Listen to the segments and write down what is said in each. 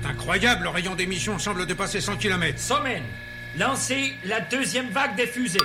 C'est incroyable, le rayon d'émission semble dépasser 100 km. Sommen, lancez la deuxième vague des fusées.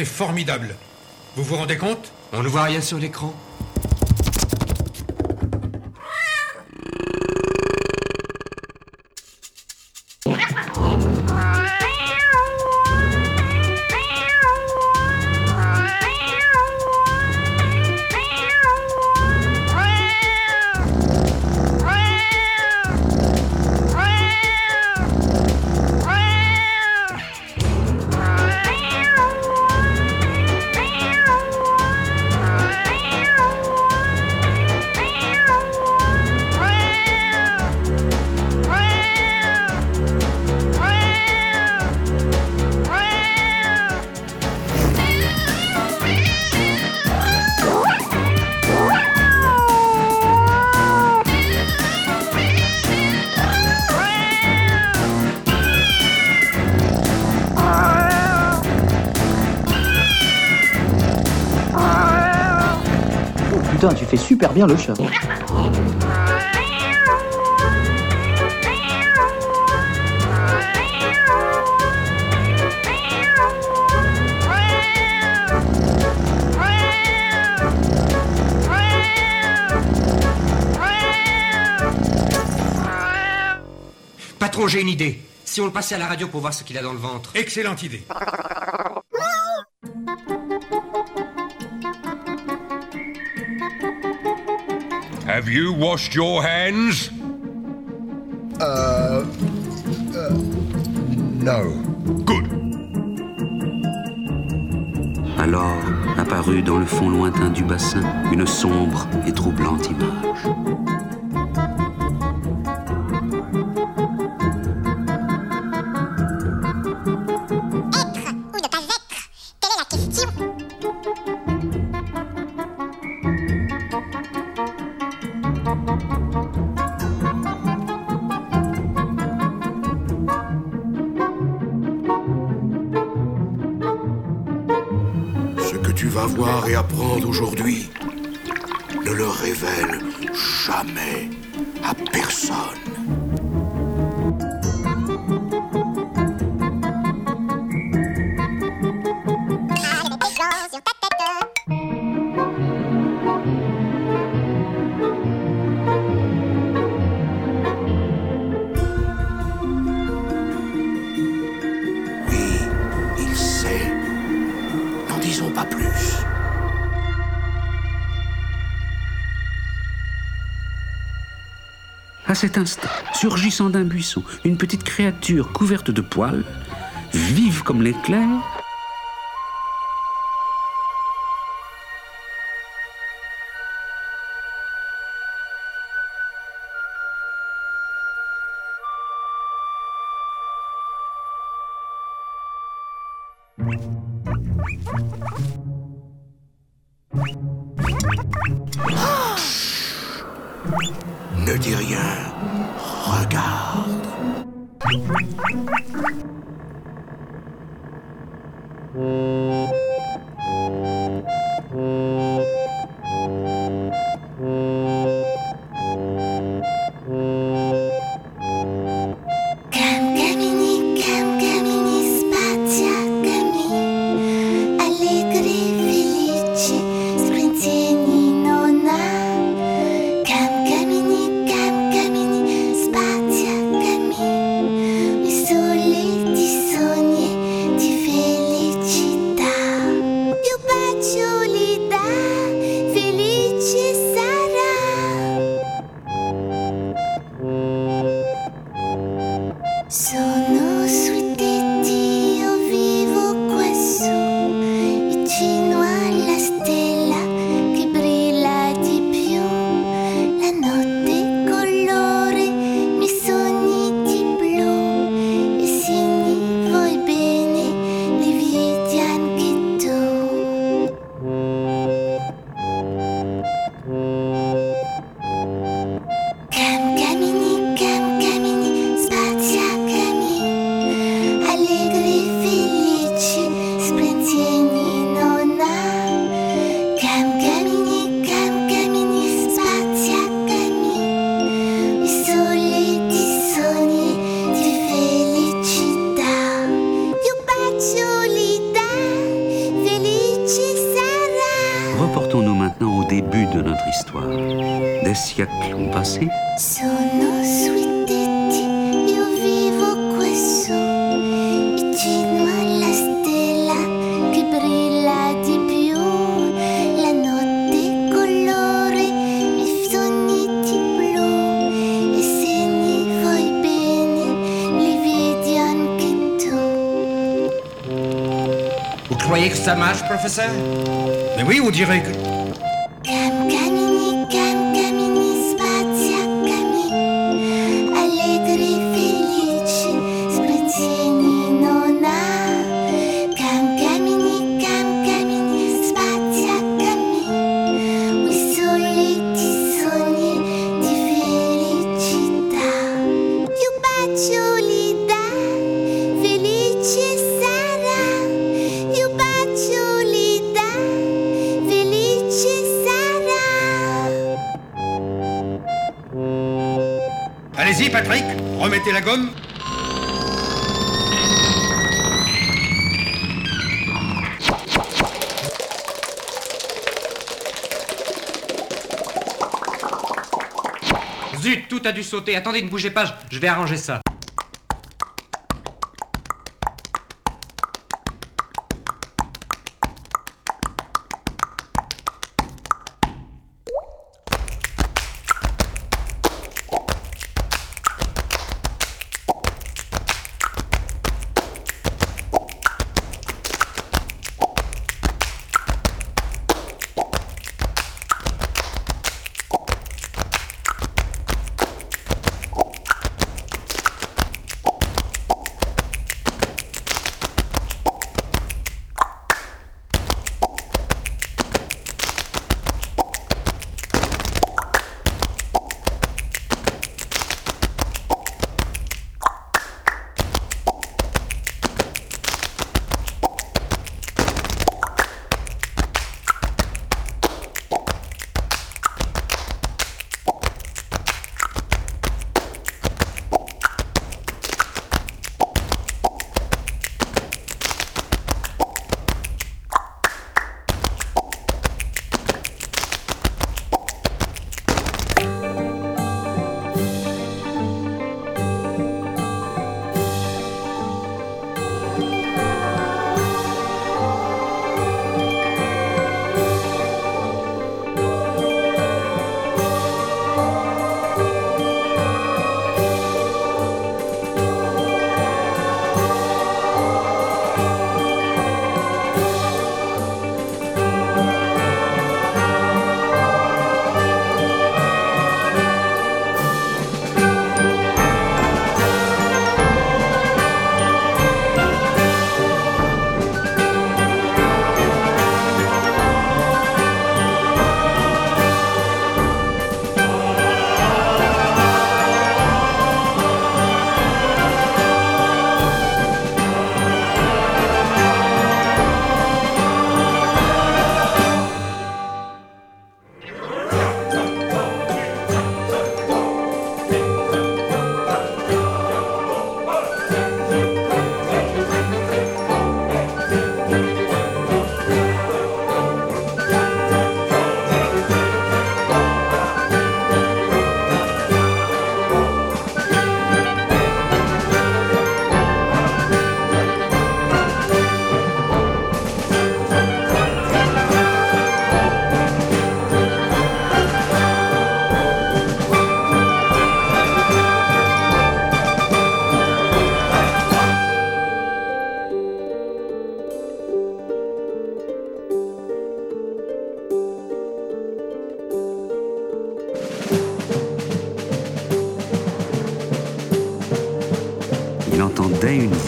C'est formidable. Vous vous rendez compte? On ne voit rien sur l'écran. Super bien le chat. Patron, j'ai une idée. Si on le passait à la radio pour voir ce qu'il a dans le ventre. Excellente idée. You washed your hands? Uh, No. Good. Alors apparut dans le fond lointain du bassin une sombre et troublante image. À cet instant, surgissant d'un buisson, une petite créature couverte de poils, vive comme l'éclair, Ça marche, professeur? Mais oui, on dirait que... sauter. Attendez, ne bougez pas, je vais arranger ça.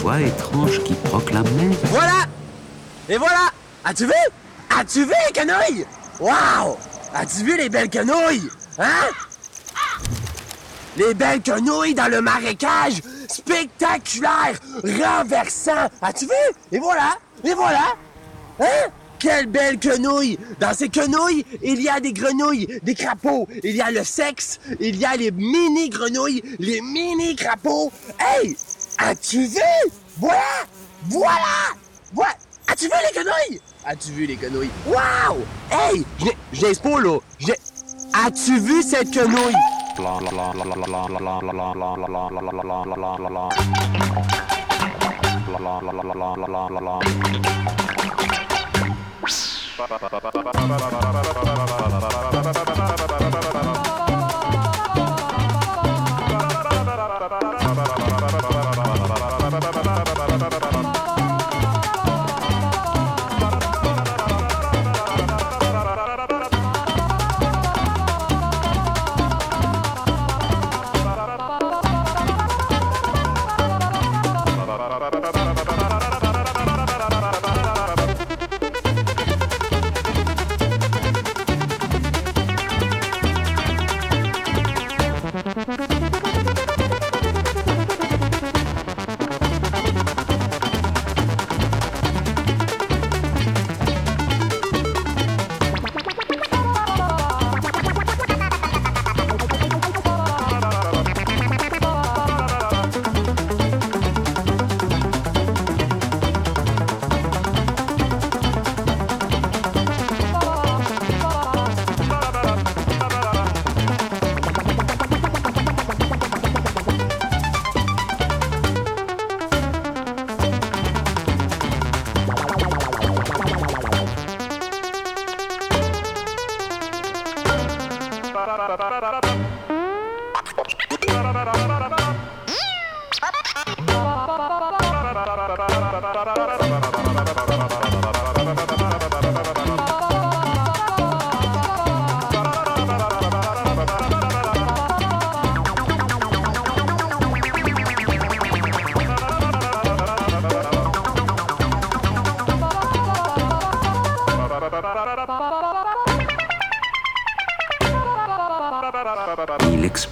Voix étrange qui proclamait. Voilà! Et voilà! As-tu vu? As-tu vu les quenouilles Waouh! As-tu vu les belles quenouilles Hein? Les belles quenouilles dans le marécage Spectaculaire Renversant. As-tu vu? Et voilà! Et voilà! Hein? Quelle belle quenouille! Dans ces quenouilles, il y a des grenouilles, des crapauds, il y a le sexe, il y a les mini grenouilles, les mini crapauds. Hey! As-tu vu? Voilà! Voilà! Voilà! As-tu vu les quenouilles? As-tu vu les quenouilles? Wow! Hey! N'ai pas là. Je n'ai- As-tu vu cette quenouille?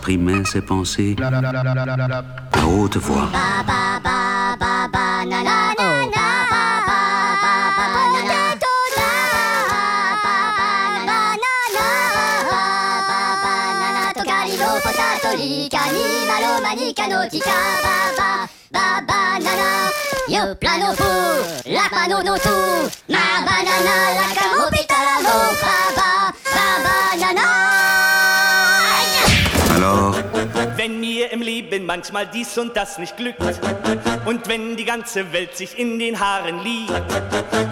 exprimait ses pensées à haute voix. Yo plano fu, la tu, ma banana la camopita la manchmal dies und das nicht glückt und wenn die ganze Welt sich in den Haaren liegt,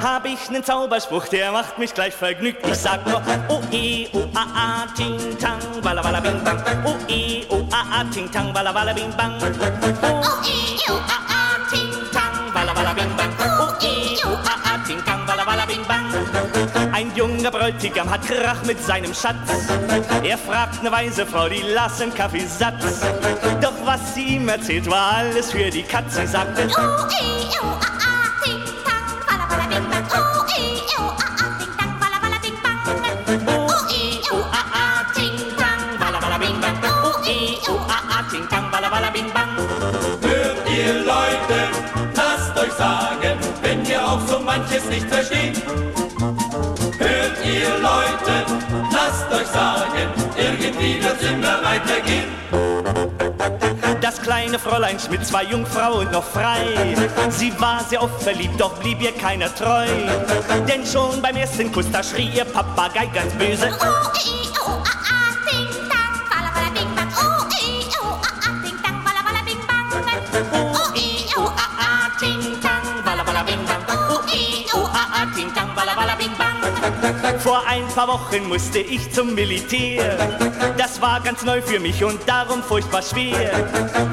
hab ich nen Zauberspruch, der macht mich gleich vergnügt. Ich sag nur oh eh, oh ah ah, ting tang, walla walla bing bang. Oh eh, oh ah ah, ting tang, walla walla bing bang. Oh eh, oh ah ah, ting tang, walla walla bing bang. Oh eh, oh ah ah, ting tang, walla walla bing bang. Ein junger Bräutigam hat Krach mit seinem Schatz. Er fragt eine weise Frau, die las einen Kaffeesatz. Doch was ihm erzählt, war alles für die Katz. Sie sagte, Oh eh, oh ah ah, ting tang, walla walla bing bang. Oh eh, oh ah ah, walla walla bing bang. oh eh, oh ah ah, ting tang, walla walla bing bang. Oh eh, oh ah ah, ting tang, walla walla bing bang. Hört ihr Leute, lasst euch sagen, wenn ihr auch so manches nicht versteht. Hört ihr Leute, lasst euch sagen, irgendwie wird's immer weitergehen. Kleine Fräulein mit zwei Jungfrauen noch frei. Sie war sehr oft verliebt, doch blieb ihr keiner treu. Denn schon beim ersten Kuss, da schrie ihr Papagei ganz böse. Oh eh, Vor ein paar Wochen musste ich zum Militär. Das war ganz neu für mich und darum furchtbar schwer.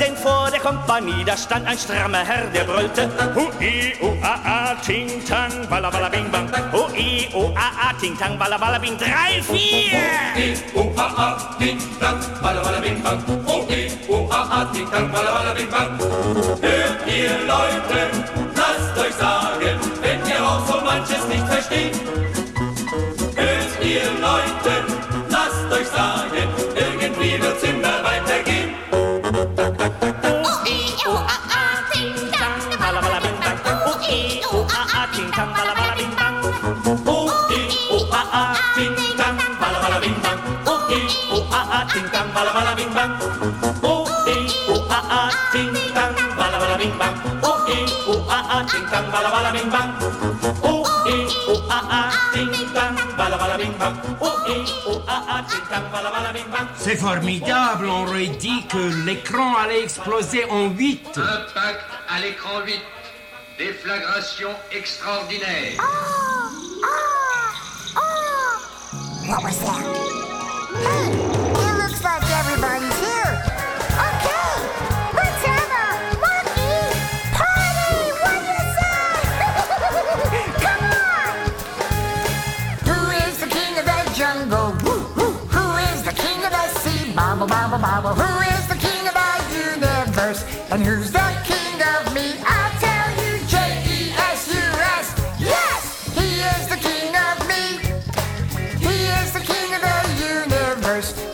Denn vor der Kompanie, da stand ein strammer Herr, der brüllte: Hui, o a a ting tang, bala bala bing bang. Hui, o a a ting tang, bala bala bing. Drei, vier! Hui, o a a ting tang, bala bala bing bang. Hui, o a a ting tang, bala bala bing bang. Hört ihr Leute! C'est formidable, on aurait dit que l'écran allait exploser en 8. Impact à l'écran 8, déflagration extraordinaire. What was that?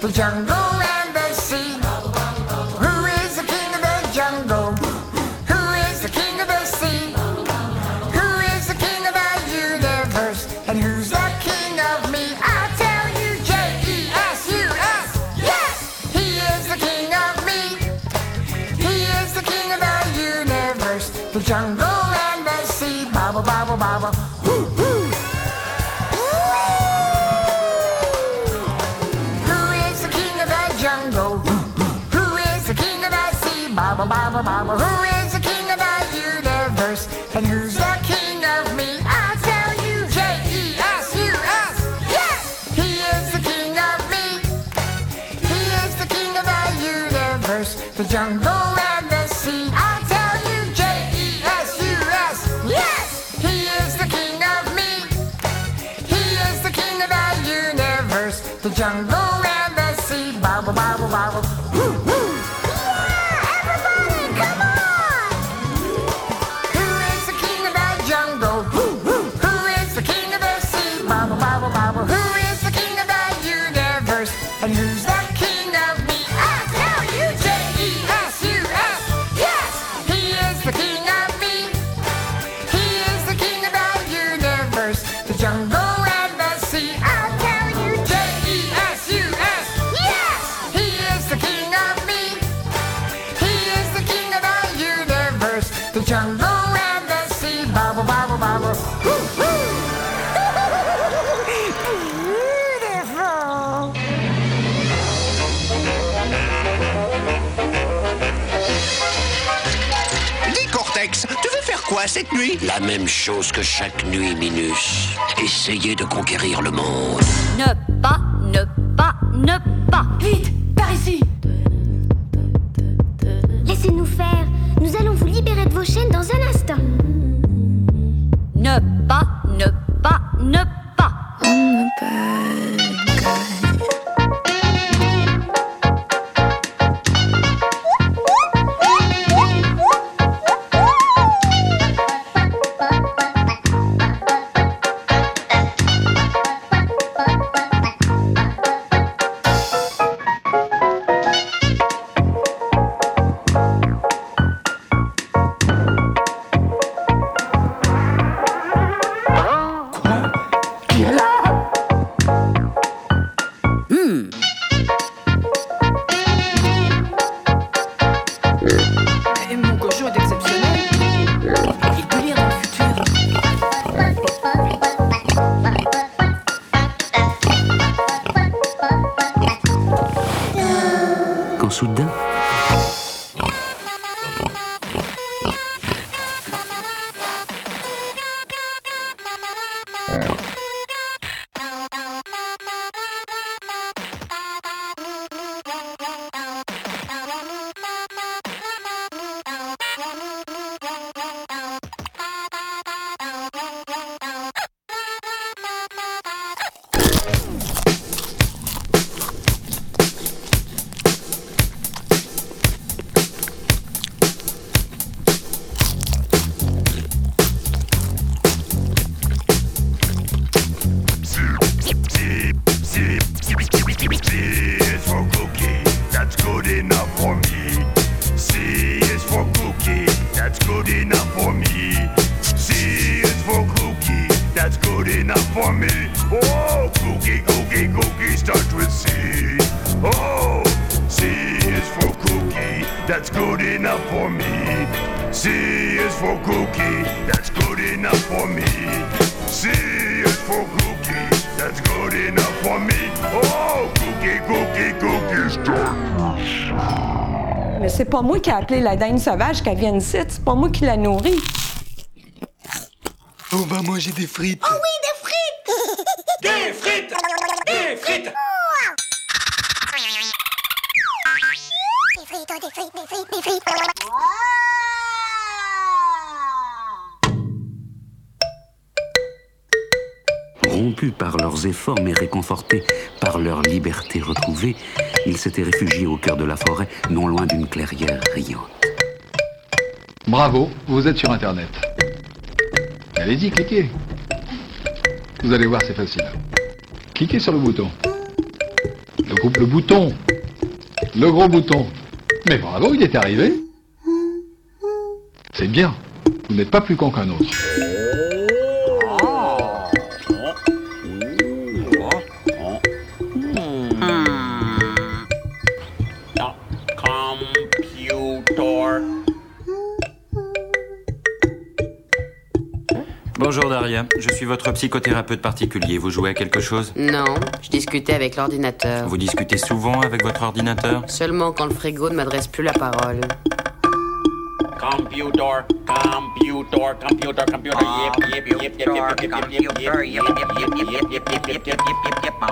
Pajangos. wonders. cette nuit. La même chose que chaque nuit, Minus. Essayez de conquérir le monde. Ne pas, ne pas, ne pas. Vite enough for me. Oh, cookie, cookie, cookie starts with C. Oh, C is for cookie, that's good enough for me. C is for cookie, that's good enough for me. C is for cookie, that's good enough for me. Oh, cookie, cookie, cookie starts Mais c'est pas moi qui ai appelé la dinde sauvage qu'elle vienne ici, c'est pas moi qui la nourris. Oh bah moi j'ai des frites. Oh oui, Des frites Des frites, des frites, des frites, des frites. Rompus par leurs efforts mais réconfortés par leur liberté retrouvée, ils s'étaient réfugiés au cœur de la forêt, non loin d'une clairière riante. Bravo, vous êtes sur Internet. Allez-y, cliquez. Vous allez voir, c'est facile. Cliquez sur le bouton. Le, groupe, bouton. Le gros bouton. Mais bravo, il est arrivé. C'est bien. Vous n'êtes pas plus con qu'un autre. Je suis votre psychothérapeute particulier. Vous jouez à quelque chose Non, je discutais avec l'ordinateur. Vous discutez souvent avec votre ordinateur Seulement quand le frigo ne m'adresse plus la parole. Computer, computer, computer, computer, yep, yep, yep, yep, yep, yep, yep, yep, yep, yep, yep, yep, yep, yep, yep, yep, yep, yep, yep,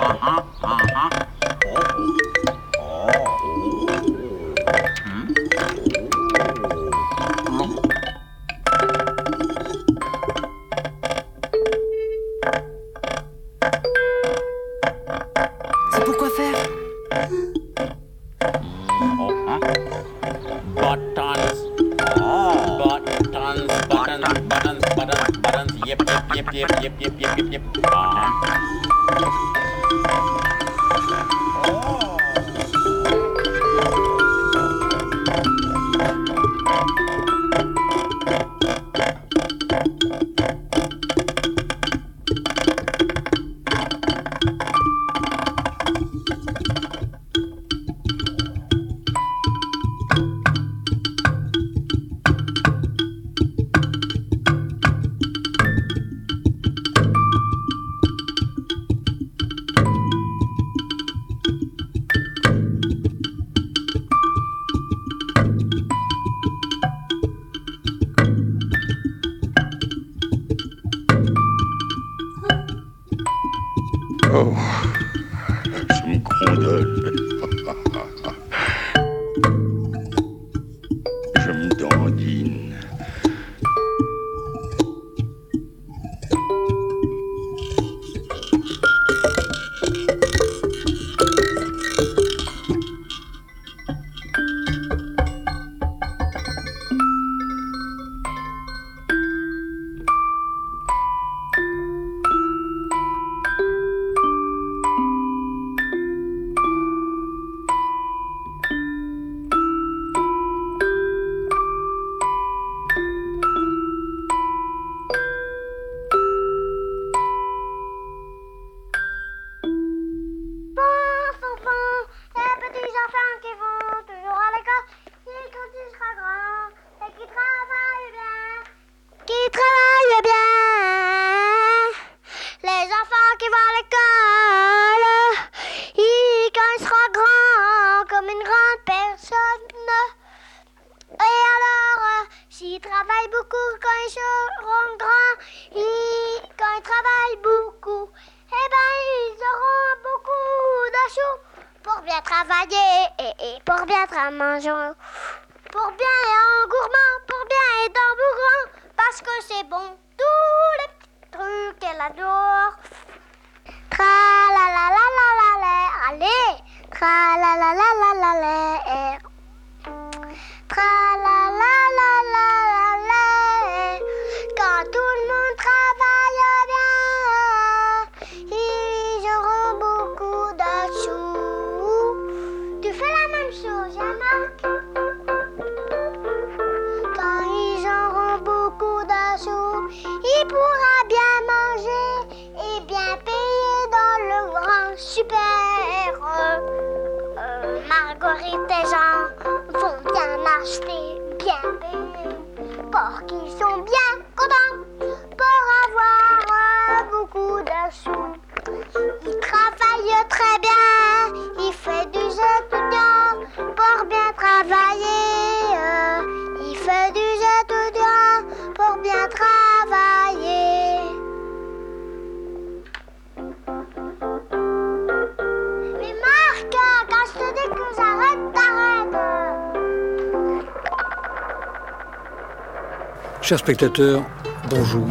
Chers spectateurs, bonjour.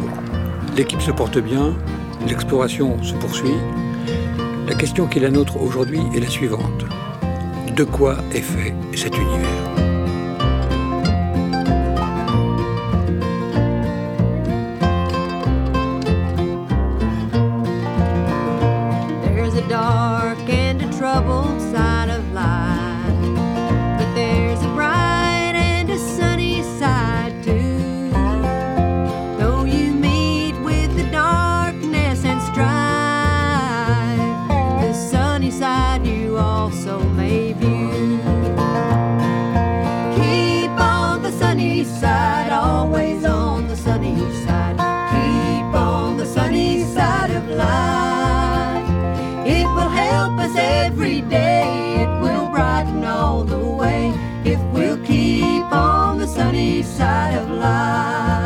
L'équipe se porte bien, l'exploration se poursuit. La question qui est la nôtre aujourd'hui est la suivante. De quoi est fait cet univers? us every day. It will brighten all the way if we'll keep on the sunny side of life.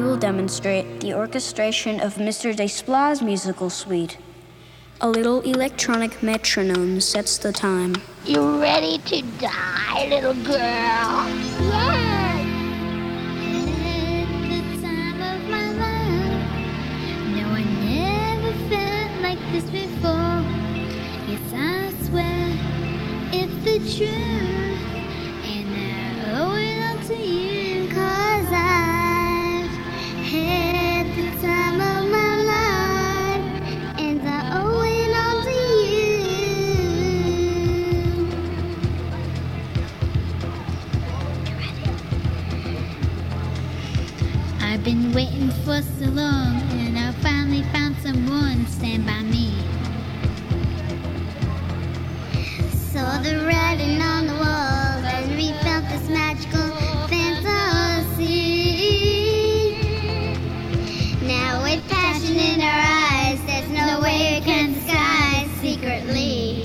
we will demonstrate the orchestration of Mr. Desplat's musical suite. A little electronic metronome sets the time. You ready to die, little girl? Yeah! this before. Yes, I swear it's the truth. was long, and I finally found someone to stand by me. Saw the writing on the wall and we felt this magical fantasy. Now with passion in our eyes, there's no way we can disguise secretly.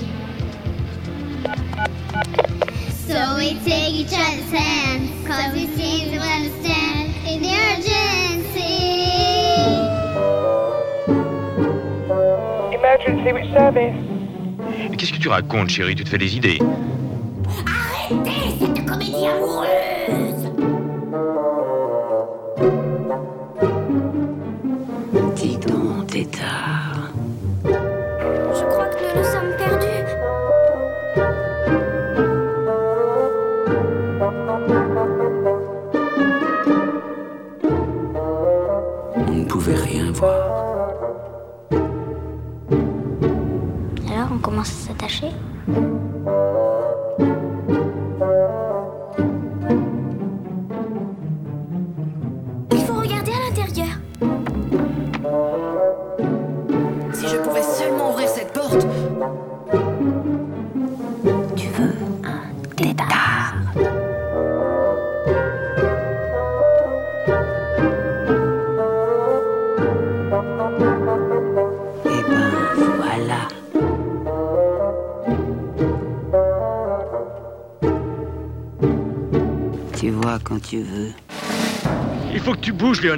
So we take each other's hands, cause we see Emergency, which service? Mais Qu'est-ce que tu racontes, chérie? Tu te fais des idées. Arrêtez cette comédie amoureuse!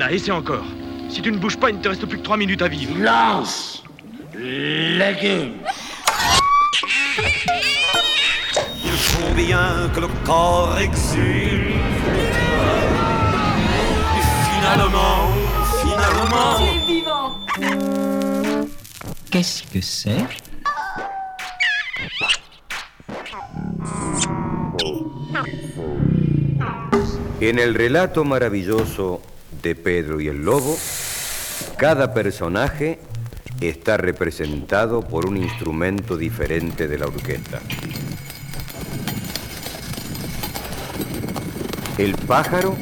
Tu Léona, essaie encore. Si tu ne bouges pas, il ne te reste plus que 3 minutes à vivre. Lance Légumes Il faut bien que le corps exile. Et finalement, finalement. vivant! Qu'est-ce que c'est? En el relato maravilloso de Pedro y el Lobo, cada personaje está representado por un instrumento diferente de la orquesta. El pájaro.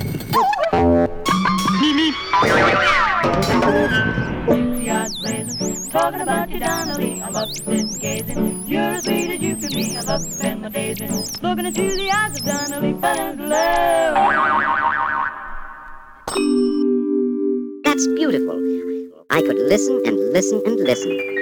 That's beautiful. I could listen and listen and listen.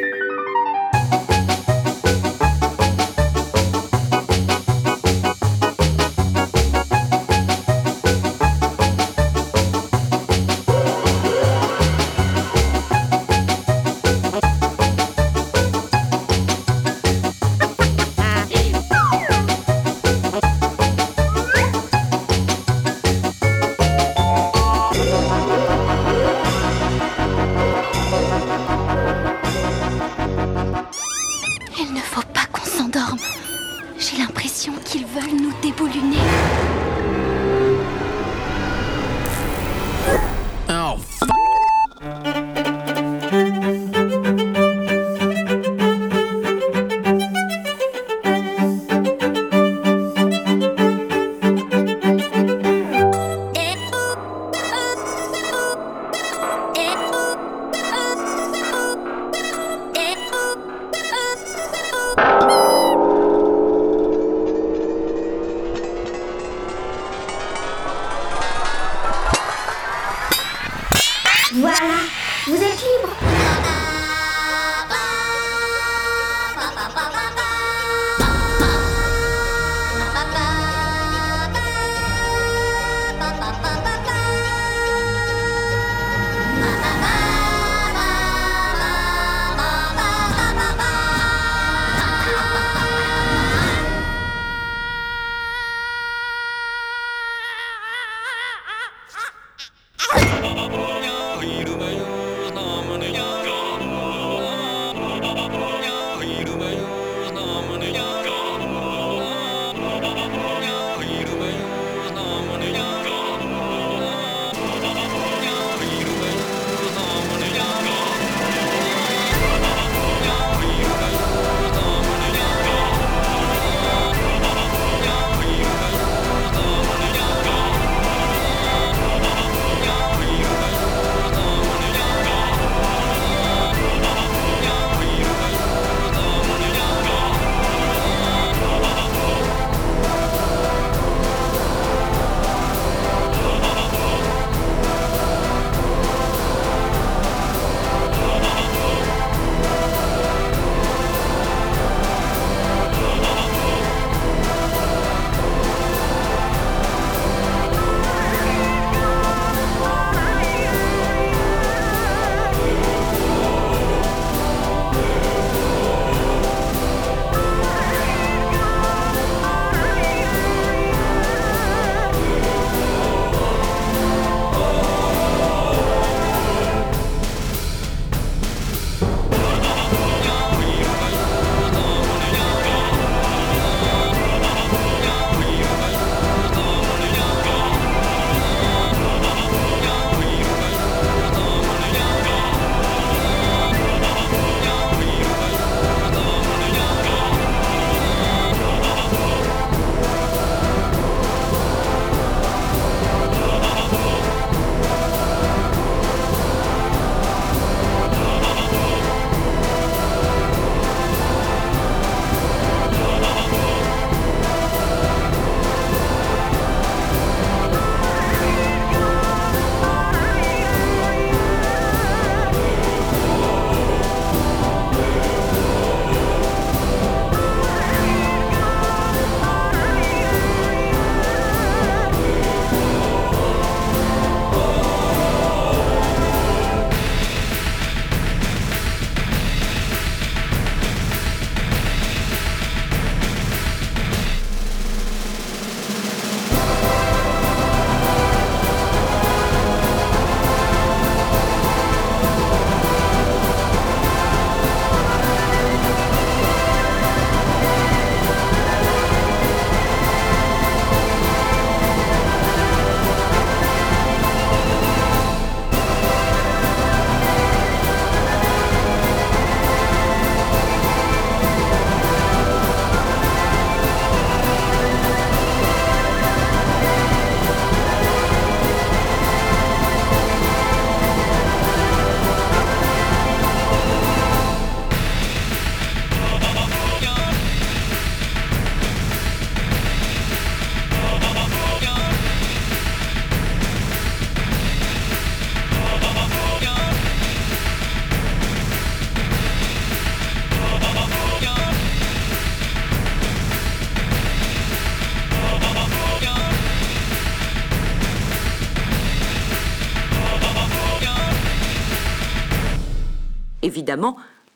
Oh,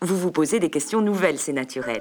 vous vous posez des questions nouvelles, c'est naturel.